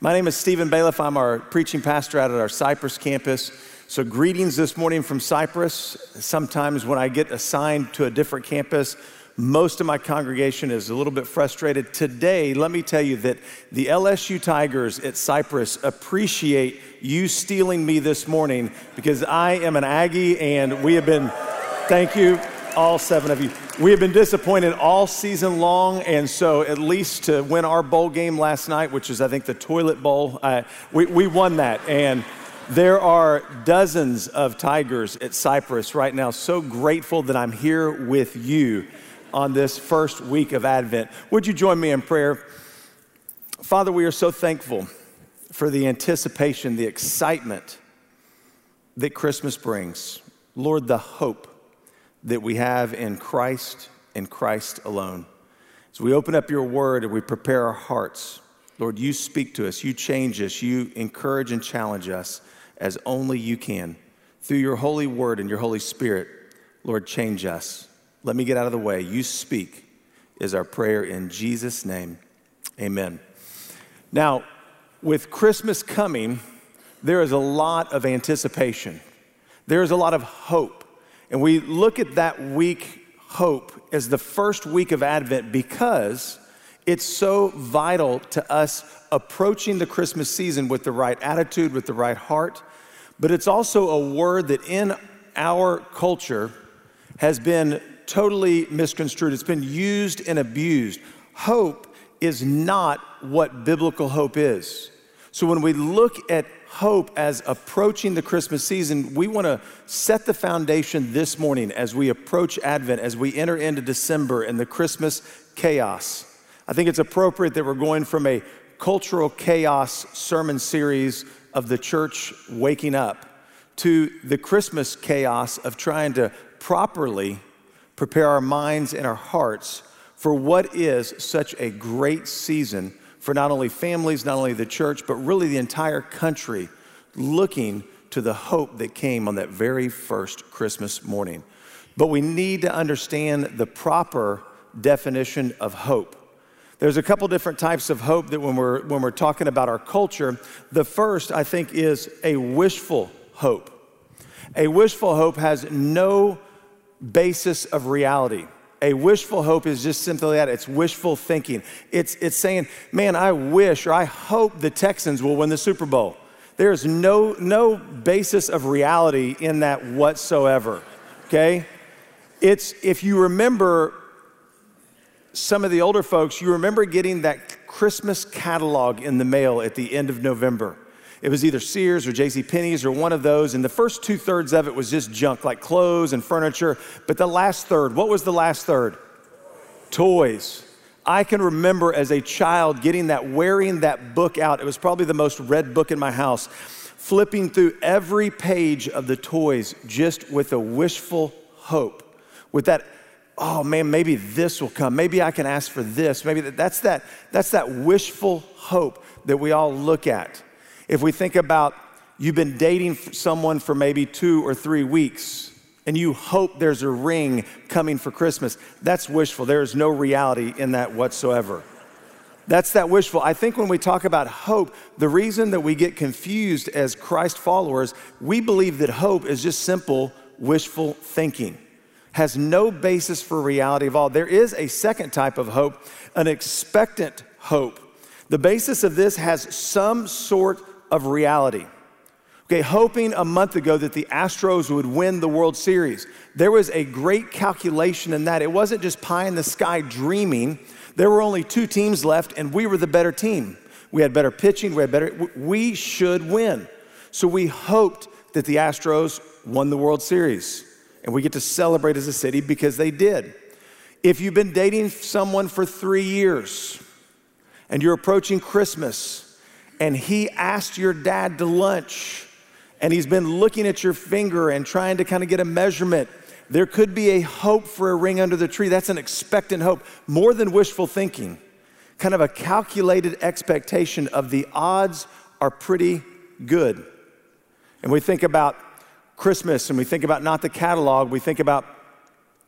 My name is Stephen Bailiff. I'm our preaching pastor out at our Cypress campus. So, greetings this morning from Cypress. Sometimes when I get assigned to a different campus, most of my congregation is a little bit frustrated. Today, let me tell you that the LSU Tigers at Cypress appreciate you stealing me this morning because I am an Aggie and we have been, thank you, all seven of you. We have been disappointed all season long, and so at least to win our bowl game last night, which is, I think, the toilet bowl, uh, we, we won that. And there are dozens of Tigers at Cypress right now. So grateful that I'm here with you on this first week of Advent. Would you join me in prayer? Father, we are so thankful for the anticipation, the excitement that Christmas brings. Lord, the hope that we have in Christ and Christ alone. As we open up your word and we prepare our hearts, Lord, you speak to us, you change us, you encourage and challenge us as only you can. Through your holy word and your Holy Spirit, Lord, change us. Let me get out of the way. You speak, is our prayer in Jesus' name. Amen. Now, with Christmas coming, there is a lot of anticipation, there is a lot of hope. And we look at that week, hope, as the first week of Advent because it's so vital to us approaching the Christmas season with the right attitude, with the right heart. But it's also a word that in our culture has been totally misconstrued. It's been used and abused. Hope is not what biblical hope is. So when we look at hope as approaching the Christmas season, we want to set the foundation this morning as we approach Advent, as we enter into December and the Christmas chaos. I think it's appropriate that we're going from a cultural chaos sermon series of the church waking up to the Christmas chaos of trying to properly prepare our minds and our hearts for what is such a great season for not only families, not only the church, but really the entire country looking to the hope that came on that very first Christmas morning. But we need to understand the proper definition of hope. There's a couple different types of hope that when we're, when we're talking about our culture, the first, I think, is a wishful hope. A wishful hope has no basis of reality. A wishful hope is just simply that it's wishful thinking. It's, it's saying, man, I wish or I hope the Texans will win the Super Bowl. There's no, no basis of reality in that whatsoever, okay? It's, if you remember some of the older folks, you remember getting that Christmas catalog in the mail at the end of November. It was either Sears or J.C. Penney's or one of those, and the first two thirds of it was just junk, like clothes and furniture. But the last third, what was the last third? Toys. I can remember as a child getting that, wearing that book out. It was probably the most read book in my house, flipping through every page of the toys just with a wishful hope, with that oh man, maybe this will come. Maybe I can ask for this. Maybe that, that's that that's that wishful hope that we all look at. If we think about you've been dating someone for maybe 2 or 3 weeks and you hope there's a ring coming for Christmas, that's wishful. There is no reality in that whatsoever. That's that wishful. I think when we talk about hope, the reason that we get confused as Christ followers, we believe that hope is just simple wishful thinking has no basis for reality at all. There is a second type of hope, an expectant hope. The basis of this has some sort of reality. Okay, hoping a month ago that the Astros would win the World Series. There was a great calculation in that. It wasn't just pie in the sky dreaming. There were only two teams left, and we were the better team. We had better pitching, we had better, we should win. So we hoped that the Astros won the World Series and we get to celebrate as a city because they did. If you've been dating someone for three years and you're approaching Christmas and he asked your dad to lunch and he's been looking at your finger and trying to kind of get a measurement, there could be a hope for a ring under the tree. That's an expectant hope, more than wishful thinking, kind of a calculated expectation of the odds are pretty good. And we think about Christmas and we think about not the catalog, we think about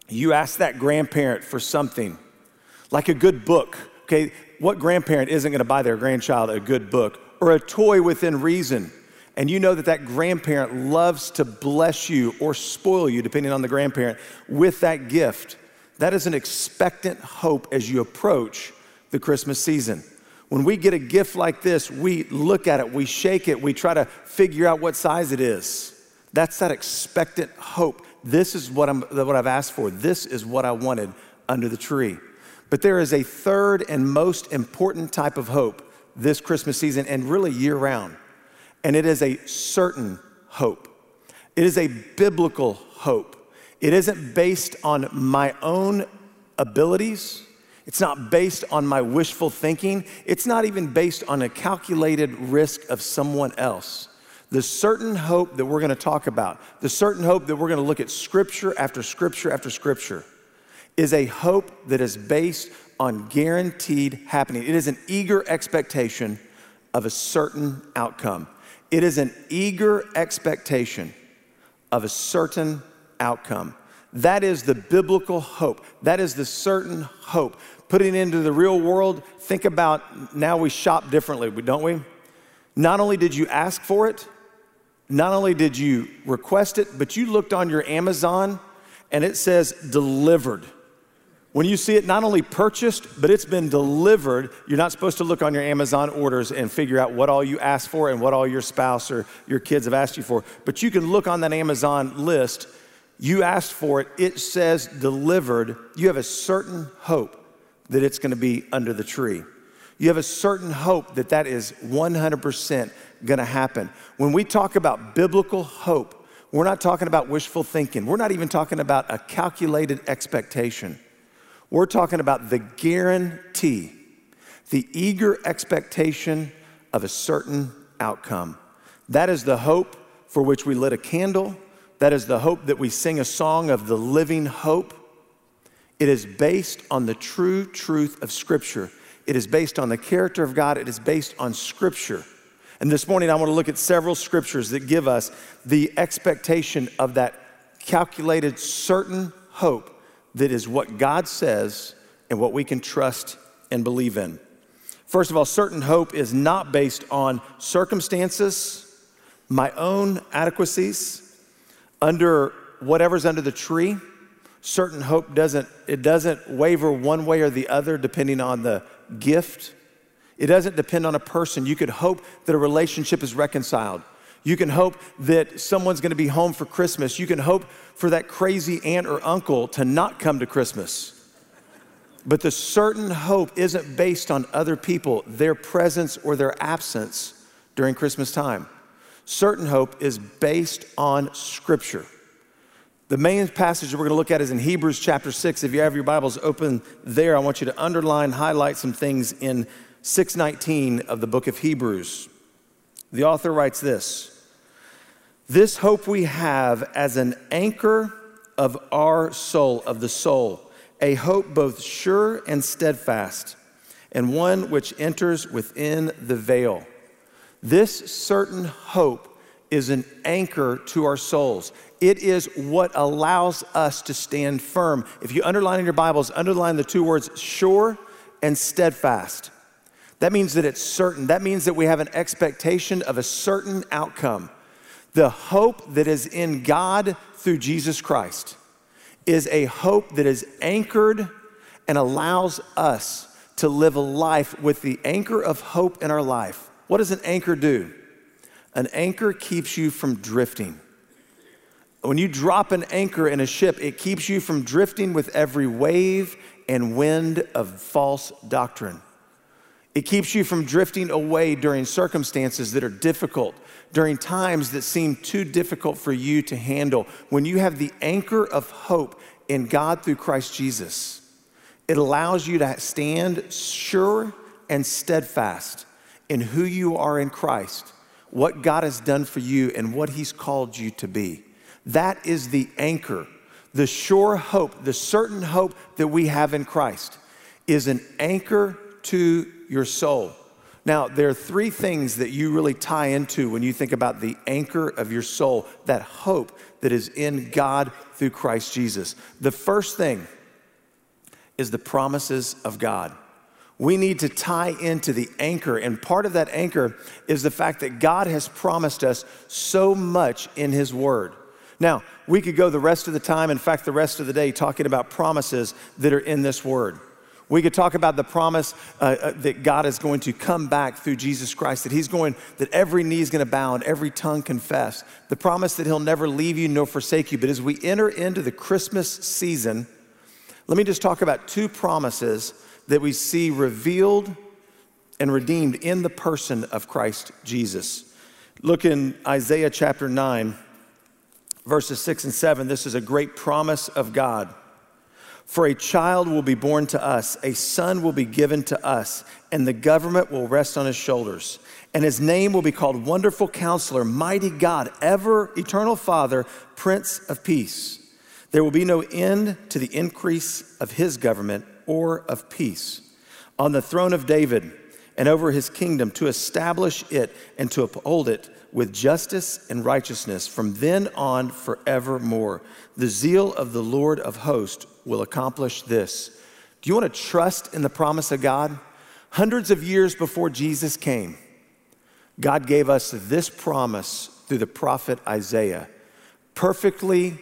you ask that grandparent for something, like a good book. Okay, what grandparent isn't going to buy their grandchild a good book or a toy within reason, and you know that that grandparent loves to bless you or spoil you, depending on the grandparent, with that gift, that is an expectant hope as you approach the Christmas season. When we get a gift like this, we look at it, we shake it, we try to figure out what size it is. That's that expectant hope. This is what, I'm, what I've asked for. This is what I wanted under the tree. But there is a third and most important type of hope this Christmas season and really year round. And it is a certain hope. It is a biblical hope. It isn't based on my own abilities. It's not based on my wishful thinking. It's not even based on a calculated risk of someone else. The certain hope that we're going to talk about, the certain hope that we're going to look at scripture after scripture after scripture, is a hope that is based on guaranteed happening. It is an eager expectation of a certain outcome. It is an eager expectation of a certain outcome. That is the biblical hope. That is the certain hope. Putting into the real world, think about now we shop differently, don't we? Not only did you ask for it, not only did you request it, but you looked on your Amazon and it says delivered. When you see it not only purchased, but it's been delivered, you're not supposed to look on your Amazon orders and figure out what all you asked for and what all your spouse or your kids have asked you for. But you can look on that Amazon list. You asked for it, it says delivered. You have a certain hope that it's going to be under the tree. You have a certain hope that that is 100% going to happen. When we talk about biblical hope, we're not talking about wishful thinking. We're not even talking about a calculated expectation. We're talking about the guarantee, the eager expectation of a certain outcome. That is the hope for which we lit a candle. That is the hope that we sing a song of the living hope. It is based on the true truth of Scripture. It is based on the character of God. It is based on Scripture. And this morning, I want to look at several scriptures that give us the expectation of that calculated, certain hope that is what God says and what we can trust and believe in. First of all, certain hope is not based on circumstances, my own adequacies, under whatever's under the tree. Certain hope doesn't it doesn't waver one way or the other depending on the gift. It doesn't depend on a person. You could hope that a relationship is reconciled. You can hope that someone's gonna be home for Christmas. You can hope for that crazy aunt or uncle to not come to Christmas. But the certain hope isn't based on other people, their presence or their absence during Christmas time. Certain hope is based on Scripture. The main passage that we're going to look at is in Hebrews chapter 6. If you have your Bibles open there, I want you to underline, highlight some things in 619 of the book of Hebrews. The author writes this This hope we have as an anchor of our soul, of the soul, a hope both sure and steadfast, and one which enters within the veil. This certain hope is an anchor to our souls. It is what allows us to stand firm. If you underline in your Bibles, underline the two words sure and steadfast. That means that it's certain. That means that we have an expectation of a certain outcome. The hope that is in God through Jesus Christ is a hope that is anchored and allows us to live a life with the anchor of hope in our life. What does an anchor do? An anchor keeps you from drifting. When you drop an anchor in a ship, it keeps you from drifting with every wave and wind of false doctrine. It keeps you from drifting away during circumstances that are difficult, during times that seem too difficult for you to handle. When you have the anchor of hope in God through Christ Jesus, it allows you to stand sure and steadfast in who you are in Christ, what God has done for you, and what He's called you to be. That is the anchor, the sure hope, the certain hope that we have in Christ is an anchor to your soul. Now, there are three things that you really tie into when you think about the anchor of your soul, that hope that is in God through Christ Jesus. The first thing is the promises of God. We need to tie into the anchor. And part of that anchor is the fact that God has promised us so much in His Word. Now, we could go the rest of the time, in fact, the rest of the day, talking about promises that are in this Word. We could talk about the promise uh, uh, that God is going to come back through Jesus Christ, that He's going, that every knee is going to bow and every tongue confess. The promise that He'll never leave you nor forsake you. But as we enter into the Christmas season, let me just talk about two promises that we see revealed and redeemed in the person of Christ Jesus. Look in Isaiah chapter 9, verses 6 and 7. This is a great promise of God. For a child will be born to us, a son will be given to us, and the government will rest on his shoulders. And his name will be called Wonderful Counselor, Mighty God, Ever Eternal Father, Prince of Peace. There will be no end to the increase of his government or of peace on the throne of David and over his kingdom to establish it and to uphold it with justice and righteousness from then on forevermore. The zeal of the Lord of hosts will accomplish this. Do you want to trust in the promise of God? Hundreds of years before Jesus came, God gave us this promise through the prophet Isaiah, perfectly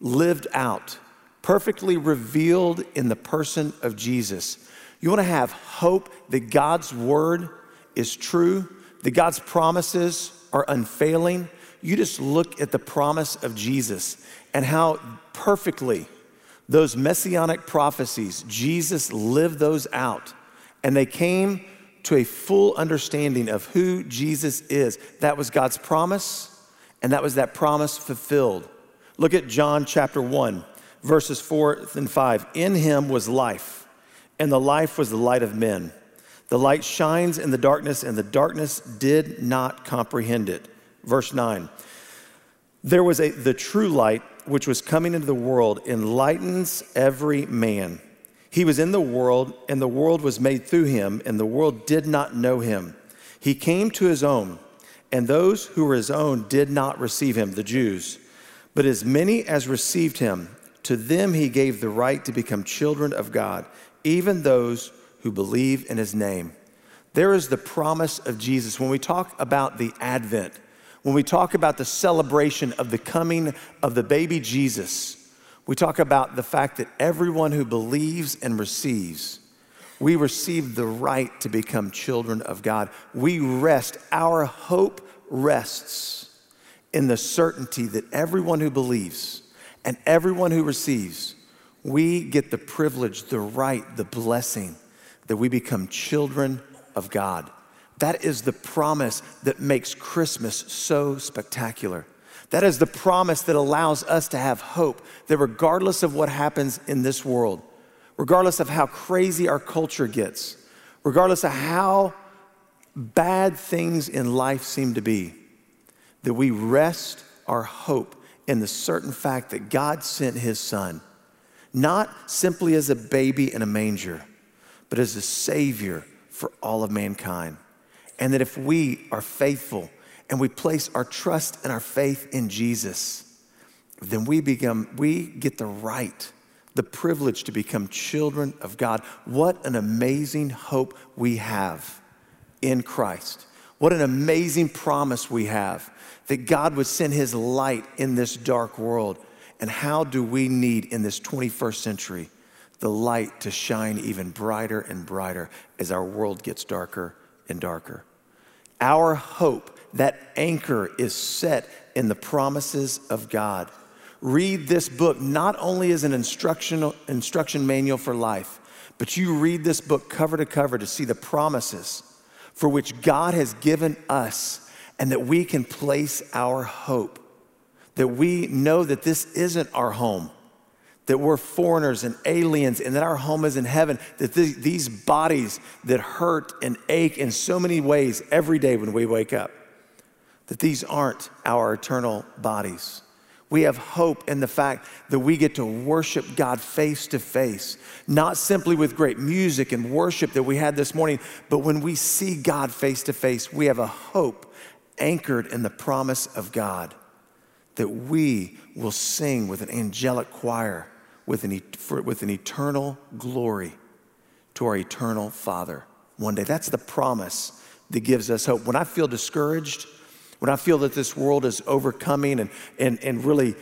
lived out perfectly revealed in the person of Jesus. You want to have hope that God's word is true, that God's promises are unfailing. You just look at the promise of Jesus and how perfectly those messianic prophecies, Jesus lived those out. And they came to a full understanding of who Jesus is. That was God's promise, and that was that promise fulfilled. Look at John chapter 1 verses 4 and 5. In him was life, and the life was the light of men. The light shines in the darkness, and the darkness did not comprehend it. Verse 9. There was a, the true light which was coming into the world enlightens every man. He was in the world, and the world was made through him, and the world did not know him. He came to his own, and those who were his own did not receive him, the Jews. But as many as received him, to them he gave the right to become children of God, even those who believe in his name. There is the promise of Jesus. When we talk about the Advent, when we talk about the celebration of the coming of the baby Jesus, we talk about the fact that everyone who believes and receives, we receive the right to become children of God. We rest, our hope rests in the certainty that everyone who believes, and everyone who receives, we get the privilege, the right, the blessing that we become children of God. That is the promise that makes Christmas so spectacular. That is the promise that allows us to have hope that regardless of what happens in this world, regardless of how crazy our culture gets, regardless of how bad things in life seem to be, that we rest our hope in the certain fact that God sent his son, not simply as a baby in a manger, but as a savior for all of mankind. And that if we are faithful and we place our trust and our faith in Jesus, then we become, we get the right, the privilege to become children of God. What an amazing hope we have in Christ. What an amazing promise we have that God would send his light in this dark world. And how do we need in this 21st century the light to shine even brighter and brighter as our world gets darker and darker? Our hope, that anchor is set in the promises of God. Read this book not only as an instructional, instruction manual for life, but you read this book cover to cover to see the promises for which God has given us and that we can place our hope, that we know that this isn't our home, that we're foreigners and aliens, and that our home is in heaven, that th- these bodies that hurt and ache in so many ways every day when we wake up, that these aren't our eternal bodies. We have hope in the fact that we get to worship God face to face, not simply with great music and worship that we had this morning, but when we see God face to face, we have a hope anchored in the promise of God that we will sing with an angelic choir with an, with an eternal glory to our eternal Father one day. That's the promise that gives us hope. When I feel discouraged, when I feel that this world is overcoming and, and, and really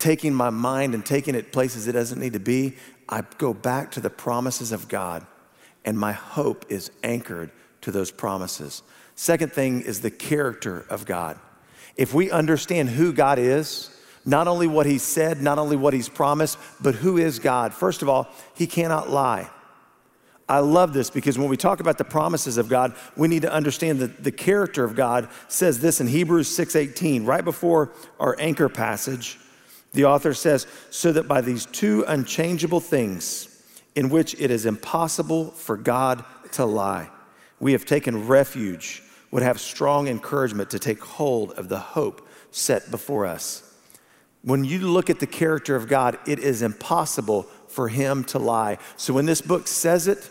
taking my mind and taking it places it doesn't need to be, I go back to the promises of God, and my hope is anchored to those promises. Second thing is the character of God. If we understand who God is, not only what He said, not only what He's promised, but who is God, first of all, He cannot lie. I love this because when we talk about the promises of God, we need to understand that the character of God says this in Hebrews 6:18, right before our anchor passage. The author says, "So that by these two unchangeable things in which it is impossible for God to lie, we have taken refuge, would have strong encouragement to take hold of the hope set before us." When you look at the character of God, it is impossible for him to lie. So when this book says it,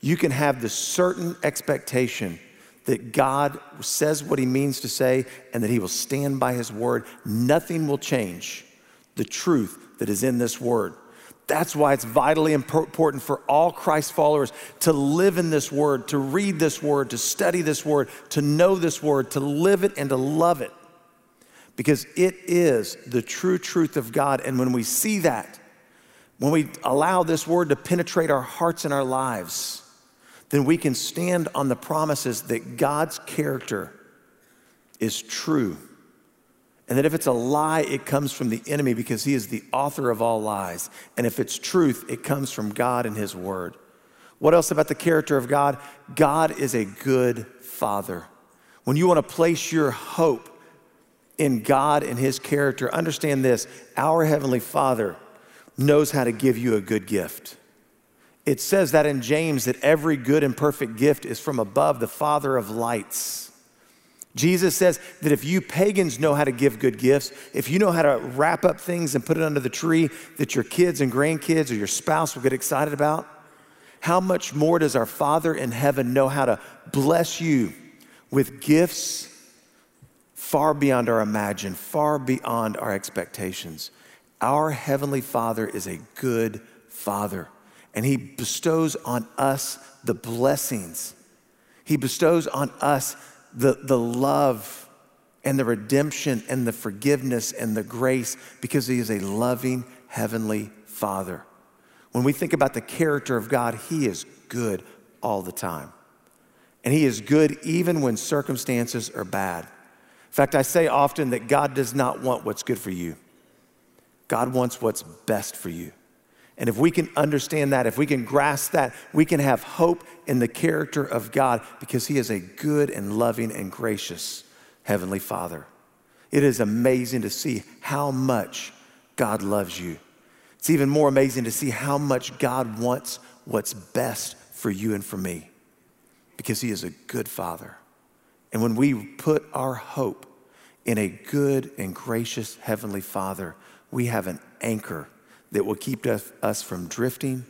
you can have the certain expectation that God says what he means to say and that he will stand by his word. Nothing will change the truth that is in this word. That's why it's vitally important for all Christ followers to live in this word, to read this word, to study this word, to know this word, to live it and to love it. Because it is the true truth of God. And when we see that, when we allow this word to penetrate our hearts and our lives, then we can stand on the promises that God's character is true. And that if it's a lie, it comes from the enemy because he is the author of all lies. And if it's truth, it comes from God and his word. What else about the character of God? God is a good father. When you want to place your hope in God and his character, understand this our heavenly father knows how to give you a good gift. It says that in James that every good and perfect gift is from above the Father of lights. Jesus says that if you pagans know how to give good gifts, if you know how to wrap up things and put it under the tree that your kids and grandkids or your spouse will get excited about, how much more does our Father in heaven know how to bless you with gifts far beyond our imagine, far beyond our expectations? Our Heavenly Father is a good Father, and He bestows on us the blessings. He bestows on us the, the love and the redemption and the forgiveness and the grace because He is a loving Heavenly Father. When we think about the character of God, He is good all the time. And He is good even when circumstances are bad. In fact, I say often that God does not want what's good for you. God wants what's best for you. And if we can understand that, if we can grasp that, we can have hope in the character of God because He is a good and loving and gracious Heavenly Father. It is amazing to see how much God loves you. It's even more amazing to see how much God wants what's best for you and for me because He is a good Father. And when we put our hope in a good and gracious Heavenly Father, we have an anchor that will keep us from drifting,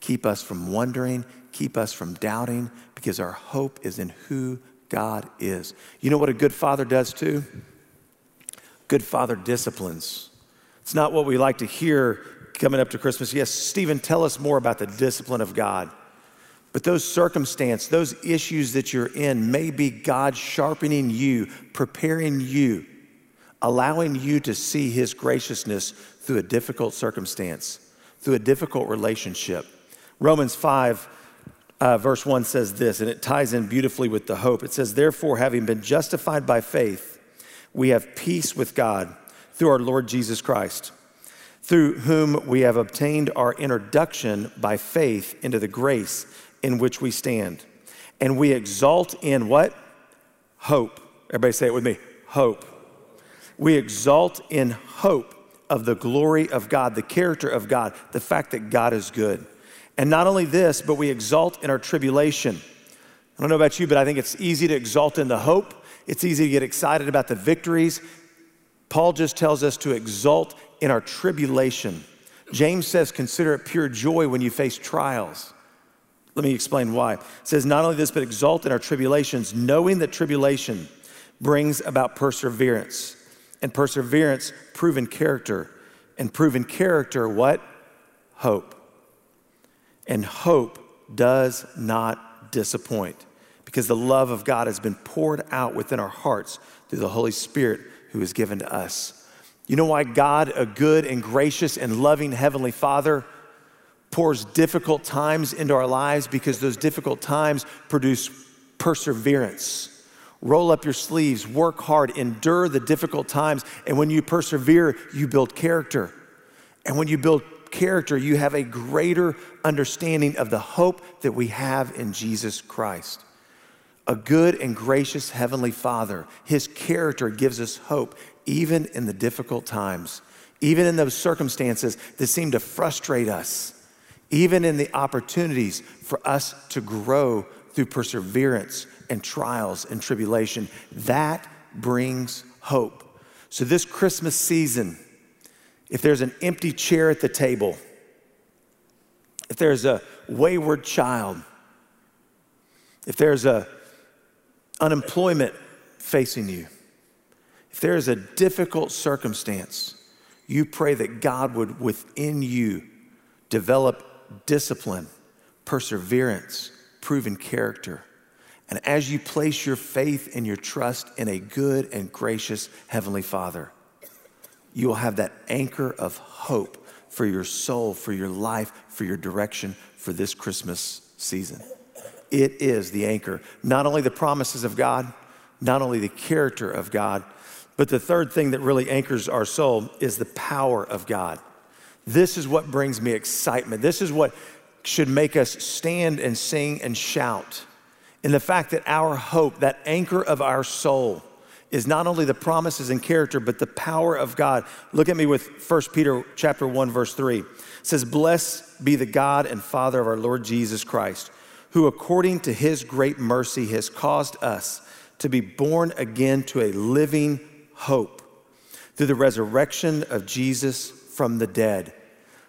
keep us from wondering, keep us from doubting, because our hope is in who God is. You know what a good father does too? Good father disciplines. It's not what we like to hear coming up to Christmas. Yes, Stephen, tell us more about the discipline of God. But those circumstances, those issues that you're in may be God sharpening you, preparing you allowing you to see His graciousness through a difficult circumstance, through a difficult relationship. Romans 5, uh, verse 1 says this, and it ties in beautifully with the hope. It says, Therefore, having been justified by faith, we have peace with God through our Lord Jesus Christ, through whom we have obtained our introduction by faith into the grace in which we stand. And we exalt in what? Hope. Everybody say it with me hope. We exalt in hope of the glory of God, the character of God, the fact that God is good. And not only this, but we exalt in our tribulation. I don't know about you, but I think it's easy to exalt in the hope. It's easy to get excited about the victories. Paul just tells us to exult in our tribulation. James says, consider it pure joy when you face trials. Let me explain why. It says, not only this, but exult in our tribulations, knowing that tribulation brings about perseverance and perseverance, proven character. And proven character, what? Hope. And hope does not disappoint because the love of God has been poured out within our hearts through the Holy Spirit who is given to us. You know why God, a good and gracious and loving Heavenly Father, pours difficult times into our lives because those difficult times produce perseverance. Roll up your sleeves, work hard, endure the difficult times, and when you persevere, you build character. And when you build character, you have a greater understanding of the hope that we have in Jesus Christ. A good and gracious Heavenly Father, His character gives us hope even in the difficult times, even in those circumstances that seem to frustrate us, even in the opportunities for us to grow through perseverance and trials and tribulation. That brings hope. So, this Christmas season, if there's an empty chair at the table, if there's a wayward child, if there's a unemployment facing you, if there is a difficult circumstance, you pray that God would within you develop discipline, perseverance, proven character. And as you place your faith and your trust in a good and gracious Heavenly Father, you will have that anchor of hope for your soul, for your life, for your direction for this Christmas season. It is the anchor, not only the promises of God, not only the character of God, but the third thing that really anchors our soul is the power of God. This is what brings me excitement. This is what should make us stand and sing and shout. In the fact that our hope, that anchor of our soul, is not only the promises and character, but the power of God. Look at me with 1 Peter chapter 1, verse 3. It says, Blessed be the God and Father of our Lord Jesus Christ, who according to his great mercy has caused us to be born again to a living hope through the resurrection of Jesus from the dead.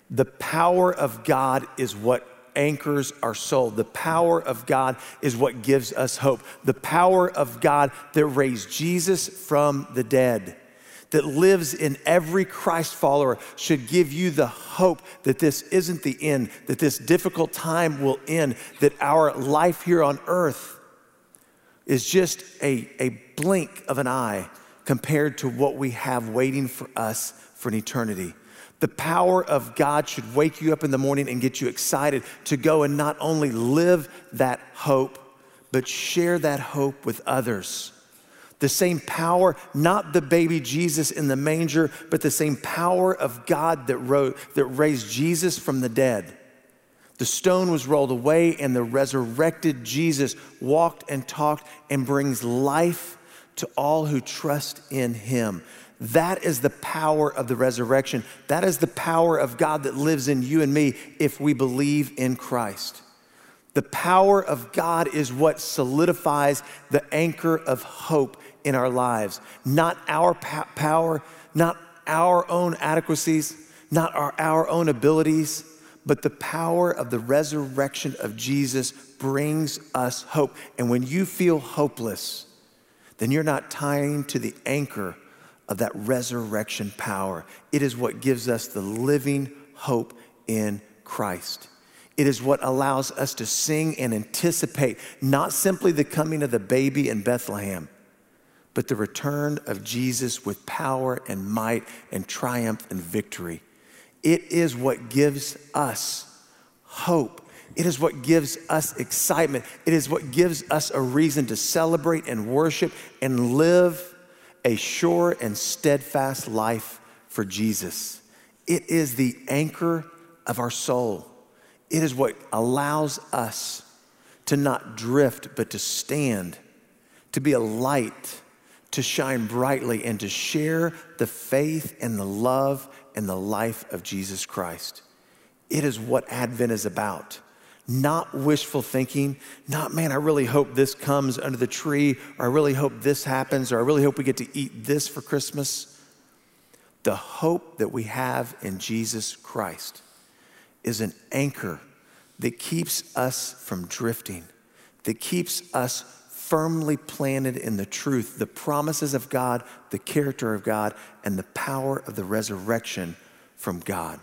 The power of God is what anchors our soul. The power of God is what gives us hope. The power of God that raised Jesus from the dead, that lives in every Christ follower, should give you the hope that this isn't the end, that this difficult time will end, that our life here on earth is just a, a blink of an eye compared to what we have waiting for us for an eternity. The power of God should wake you up in the morning and get you excited to go and not only live that hope, but share that hope with others. The same power, not the baby Jesus in the manger, but the same power of God that, wrote, that raised Jesus from the dead. The stone was rolled away, and the resurrected Jesus walked and talked and brings life to all who trust in him. That is the power of the resurrection. That is the power of God that lives in you and me if we believe in Christ. The power of God is what solidifies the anchor of hope in our lives. Not our power, not our own adequacies, not our, our own abilities, but the power of the resurrection of Jesus brings us hope. And when you feel hopeless, then you're not tying to the anchor of that resurrection power. It is what gives us the living hope in Christ. It is what allows us to sing and anticipate not simply the coming of the baby in Bethlehem, but the return of Jesus with power and might and triumph and victory. It is what gives us hope. It is what gives us excitement. It is what gives us a reason to celebrate and worship and live a sure and steadfast life for Jesus. It is the anchor of our soul. It is what allows us to not drift, but to stand, to be a light, to shine brightly, and to share the faith and the love and the life of Jesus Christ. It is what Advent is about not wishful thinking, not, man, I really hope this comes under the tree, or I really hope this happens, or I really hope we get to eat this for Christmas. The hope that we have in Jesus Christ is an anchor that keeps us from drifting, that keeps us firmly planted in the truth, the promises of God, the character of God, and the power of the resurrection from God.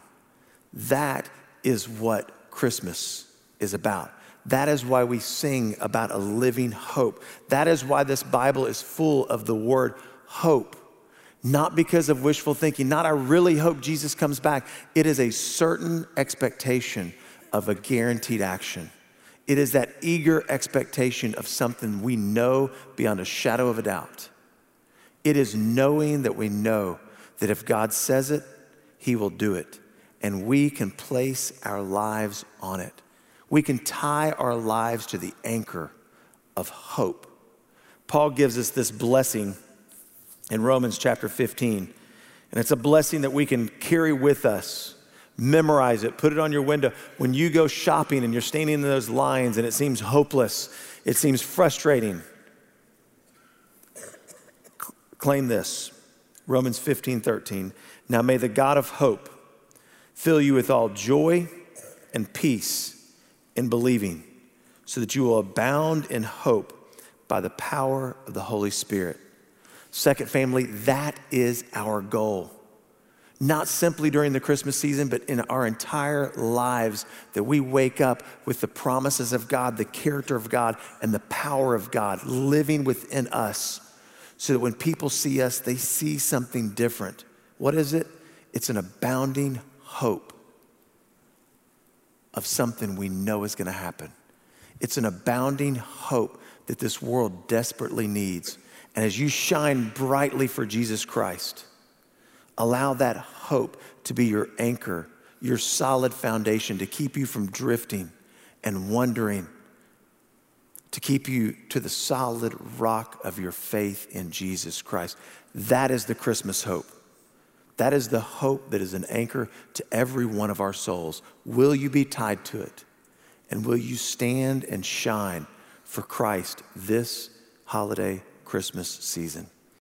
That is what Christmas is about. That is why we sing about a living hope. That is why this Bible is full of the word hope. Not because of wishful thinking, not I really hope Jesus comes back. It is a certain expectation of a guaranteed action. It is that eager expectation of something we know beyond a shadow of a doubt. It is knowing that we know that if God says it, He will do it. And we can place our lives on it. We can tie our lives to the anchor of hope. Paul gives us this blessing in Romans chapter 15. And it's a blessing that we can carry with us, memorize it, put it on your window. When you go shopping and you're standing in those lines and it seems hopeless, it seems frustrating, claim this Romans 15 13. Now may the God of hope fill you with all joy and peace in believing, so that you will abound in hope by the power of the Holy Spirit. Second, family, that is our goal. Not simply during the Christmas season, but in our entire lives, that we wake up with the promises of God, the character of God, and the power of God living within us, so that when people see us, they see something different. What is it? It's an abounding hope of something we know is going to happen. It's an abounding hope that this world desperately needs. And as you shine brightly for Jesus Christ, allow that hope to be your anchor, your solid foundation to keep you from drifting and wondering, to keep you to the solid rock of your faith in Jesus Christ. That is the Christmas hope. That is the hope that is an anchor to every one of our souls. Will you be tied to it? And will you stand and shine for Christ this holiday Christmas season.